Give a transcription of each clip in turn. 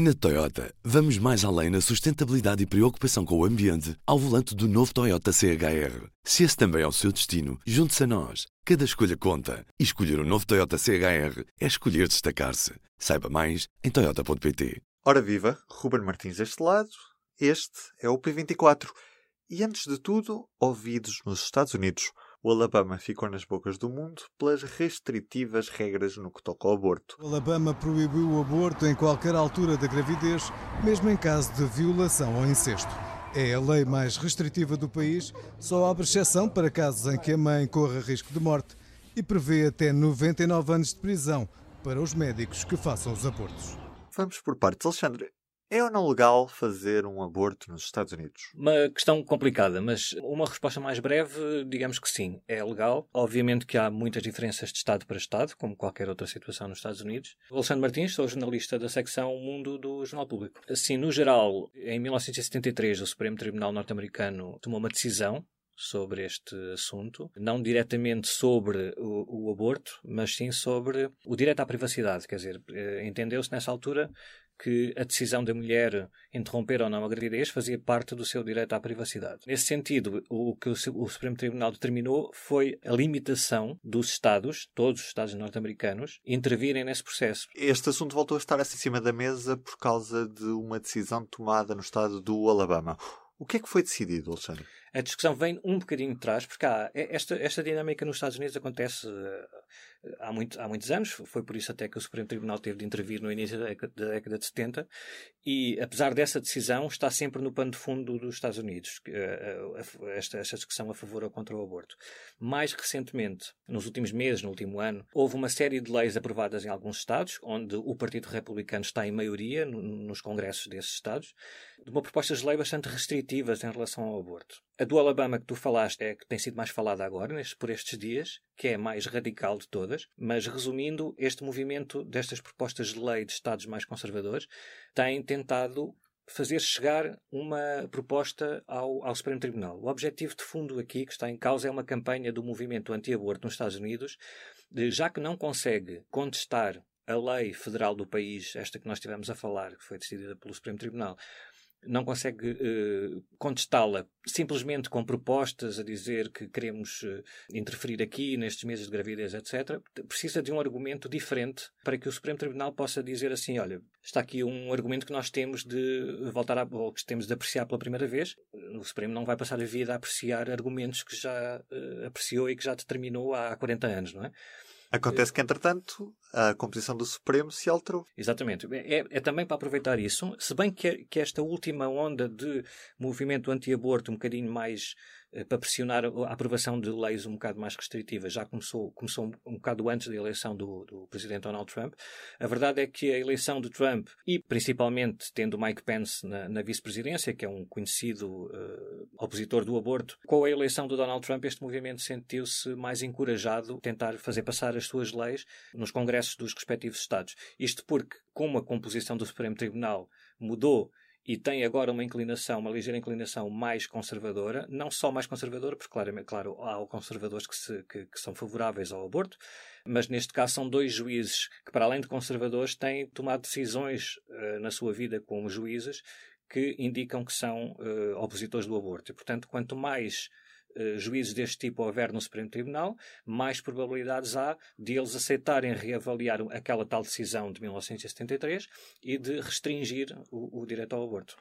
Na Toyota, vamos mais além na sustentabilidade e preocupação com o ambiente ao volante do novo Toyota CHR. Se esse também é o seu destino, junte-se a nós. Cada escolha conta. E escolher o um novo Toyota CHR é escolher destacar-se. Saiba mais em Toyota.pt. Ora viva, Ruben Martins deste lado. Este é o P24. E antes de tudo, ouvidos nos Estados Unidos. O Alabama ficou nas bocas do mundo pelas restritivas regras no que toca ao aborto. O Alabama proibiu o aborto em qualquer altura da gravidez, mesmo em caso de violação ou incesto. É a lei mais restritiva do país, só abre exceção para casos em que a mãe corra risco de morte e prevê até 99 anos de prisão para os médicos que façam os abortos. Vamos por partes. Alexandre, é ou não legal fazer um aborto nos Estados Unidos? Uma questão complicada, mas uma resposta mais breve, digamos que sim, é legal. Obviamente que há muitas diferenças de Estado para Estado, como qualquer outra situação nos Estados Unidos. Alexandre Martins, sou jornalista da secção Mundo do Jornal Público. Assim, no geral, em 1973, o Supremo Tribunal Norte-Americano tomou uma decisão sobre este assunto, não diretamente sobre o, o, aborto, mas sim sobre o direito à privacidade. Quer dizer, eh, entendeu-se nessa altura que a decisão da mulher interromper ou não a gravidez fazia parte do seu direito à privacidade. Nesse sentido, o que o Supremo Tribunal determinou foi a limitação dos Estados, todos os Estados norte-americanos, intervirem nesse processo. Este assunto voltou a estar acima da mesa por causa de uma decisão tomada no estado do Alabama. O que é que foi decidido, Alexandre? A discussão vem um bocadinho de trás, porque há, esta, esta dinâmica nos Estados Unidos acontece há, muito, há muitos anos, foi por isso até que o Supremo Tribunal teve de intervir no início da década, da década de 70, e apesar dessa decisão, está sempre no pano de fundo dos Estados Unidos, eh, eh, esta, esta discussão a favor ou contra o aborto. Mais recentemente, nos últimos meses, no último ano, houve uma série de leis aprovadas em alguns Estados, onde o Partido Republicano está em maioria nos congressos desses Estados, de uma proposta de lei bastante restritivas em relação ao aborto. A do Alabama que tu falaste é que tem sido mais falada agora, por estes dias, que é mais radical de todas, mas resumindo, este movimento destas propostas de lei de Estados mais conservadores tem tentado fazer chegar uma proposta ao, ao, Supremo Tribunal. O objetivo de fundo aqui que está em causa é uma campanha do movimento anti-aborto nos Estados Unidos, de, já que não consegue contestar a lei federal do país, esta que nós estivemos a falar, que foi decidida pelo Supremo Tribunal, não consegue uh, contestá-la simplesmente com propostas a dizer que queremos uh, interferir aqui nestes meses de gravidez, etc., precisa de um argumento diferente para que o Supremo Tribunal possa dizer assim: olha, está aqui um argumento que nós temos de voltar a, ou que temos de apreciar pela primeira vez. O Supremo não vai passar a vida a apreciar argumentos que já uh, apreciou e que já determinou há 40 anos, não é? Acontece que, entretanto, a composição do Supremo se alterou. Exatamente. É, é também para aproveitar isso, se bem que, que esta última onda de movimento anti-aborto, um bocadinho mais para pressionar a aprovação de leis um bocado mais restritivas. Já começou, começou um, bocado antes da eleição do, do presidente Donald Trump. A verdade é que a eleição de Trump, e principalmente tendo Mike Pence na, na vice-presidência, que é um conhecido uh, opositor do aborto, com a eleição do Donald Trump, este movimento sentiu-se mais encorajado a tentar fazer passar as suas leis nos congressos dos respectivos Estados. Isto porque, como a composição do Supremo Tribunal mudou e tem agora uma inclinação, uma ligeira inclinação mais conservadora, não só mais conservadora, porque claramente, claro, há conservadores que, se, que, que, são favoráveis ao aborto, mas neste caso são dois juízes que, para além de conservadores, têm tomado decisões uh, na sua vida como juízes que indicam que são uh, opositores do aborto. E, portanto, quanto mais juízes deste tipo houver no Supremo Tribunal, mais probabilidades há de eles aceitarem reavaliar aquela tal decisão de 1973 e de restringir o, o direito ao aborto.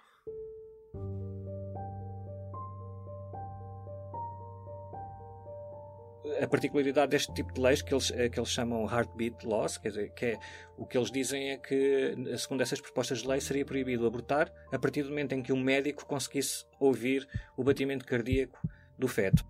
a particularidade deste tipo de leis que eles, eh, que eles chamam heartbeat laws, quer dizer, que é o que eles dizem é que, segundo essas propostas de lei, seria proibido abortar a partir do momento em que um médico conseguisse ouvir o batimento cardíaco do feto.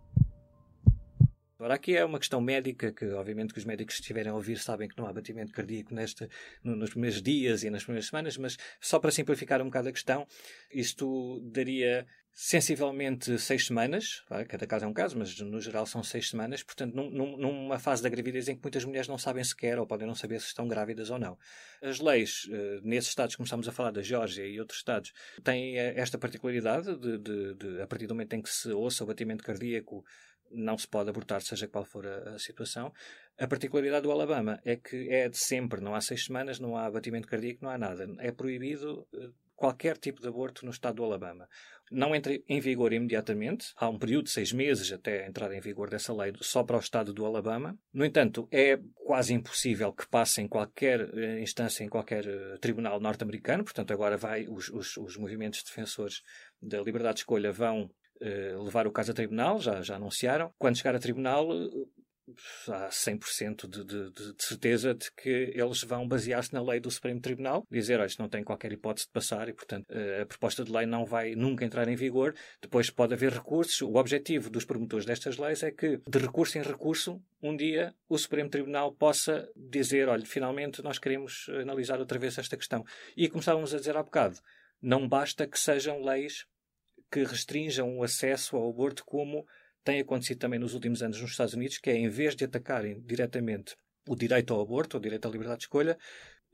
Agora, aqui é uma questão médica, que obviamente que os médicos que estiverem a ouvir sabem que não há batimento cardíaco neste, no, nos primeiros dias e nas primeiras semanas, mas só para simplificar um bocado a questão, isto daria sensivelmente seis semanas, cada caso é um caso, mas no geral são seis semanas, portanto, num, numa fase da gravidez em que muitas mulheres não sabem sequer ou podem não saber se estão grávidas ou não. As leis, eh, nesses estados que começamos a falar, da Geórgia e outros estados, têm eh, esta particularidade de, de, de, a partir do momento em que se ouça o batimento cardíaco não se pode abortar, seja qual for a, a, situação. A particularidade do Alabama é que é de sempre, não há seis semanas, não há batimento cardíaco, não há nada. É proibido eh, qualquer tipo de aborto no estado do Alabama. Não entra em vigor imediatamente, há um período de seis meses até a entrada em vigor dessa lei só para o estado do Alabama. No entanto, é quase impossível que passe em qualquer eh, instância, em qualquer eh, tribunal norte-americano, portanto, agora vai os, os, os movimentos defensores da liberdade de escolha vão levar o caso a tribunal, já, já anunciaram. Quando chegar a tribunal, há 100% de, de, de, certeza de que eles vão basear-se na lei do Supremo Tribunal, dizer, isto não tem qualquer hipótese de passar e, portanto, eh, a proposta de lei não vai nunca entrar em vigor. Depois pode haver recursos. O objetivo dos promotores destas leis é que, de recurso em recurso, um dia o Supremo Tribunal possa dizer, olha, finalmente nós queremos analisar outra vez esta questão. E como estávamos a dizer há bocado, não basta que sejam leis que restringam o acesso ao aborto como tem acontecido também nos últimos anos nos Estados Unidos, que é em vez de atacarem diretamente o direito ao aborto, o direito à liberdade de escolha,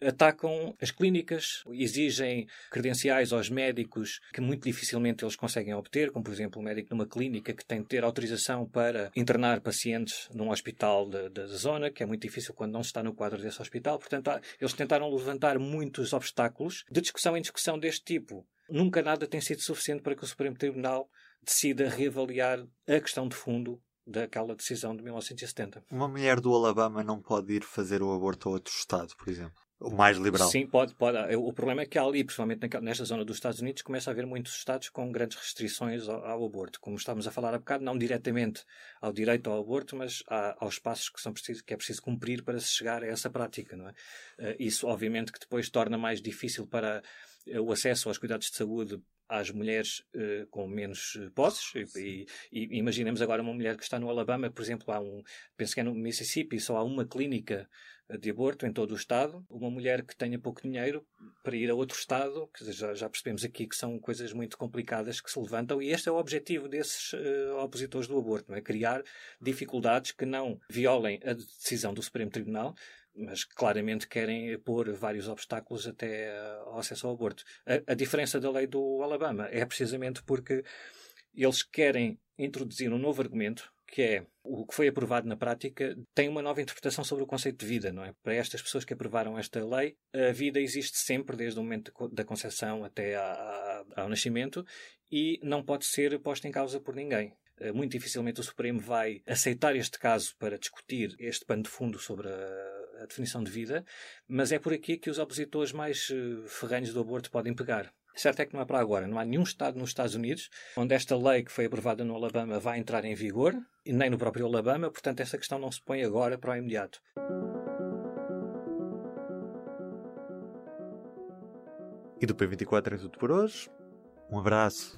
atacam as clínicas, exigem credenciais aos médicos que muito dificilmente eles conseguem obter, como por exemplo um médico numa clínica que tem de ter autorização para internar pacientes num hospital da, zona, que é muito difícil quando não se está no quadro desse hospital. Portanto, eles tentaram levantar muitos obstáculos de discussão em discussão deste tipo. Nunca nada tem sido suficiente para que o Supremo Tribunal decida reavaliar a questão de fundo daquela decisão de 1970. Uma mulher do Alabama não pode ir fazer o aborto a outro estado, por exemplo? Mais liberal. Sim, pode, pode. O problema é que ali, principalmente nesta zona dos Estados Unidos, começa a haver muitos estados com grandes restrições ao, ao aborto. Como estávamos a falar há bocado, não diretamente ao direito ao aborto, mas há, aos passos que, são preciso, que é preciso cumprir para se chegar a essa prática. Não é? Eh, isso, obviamente, que depois torna mais difícil para eh, o acesso aos cuidados de saúde às mulheres uh, com menos uh, posses. E, e, imaginemos agora uma mulher que está no Alabama, por exemplo, há um, penso que é no Mississippi, só há uma clínica eh, de aborto em todo o Estado. Uma mulher que tenha pouco dinheiro para ir a outro Estado, que já, já percebemos aqui que são coisas muito complicadas que se levantam, e este é o objetivo desses uh, opositores do aborto, é? criar dificuldades que não violem a decisão do Supremo Tribunal, mas claramente querem pôr vários obstáculos até ao acesso ao aborto. A, a, diferença da lei do Alabama é precisamente porque eles querem introduzir um novo argumento, que é o que foi aprovado na prática tem uma nova interpretação sobre o conceito de vida, não é? Para estas pessoas que aprovaram esta lei, a vida existe sempre, desde o momento da concepção até ao nascimento, e não pode ser posta em causa por ninguém. Eh, muito dificilmente o Supremo vai aceitar este caso para discutir este pano de fundo sobre a a definição de vida, mas é por aqui que os opositores mais uh, ferrenhos do aborto podem pegar. Certo é que não é para agora. Não há nenhum Estado nos Estados Unidos onde esta lei que foi aprovada no Alabama vai entrar em vigor, e nem no próprio Alabama, portanto, essa questão não se põe agora para o imediato. E do P24 é tudo por hoje. Um abraço.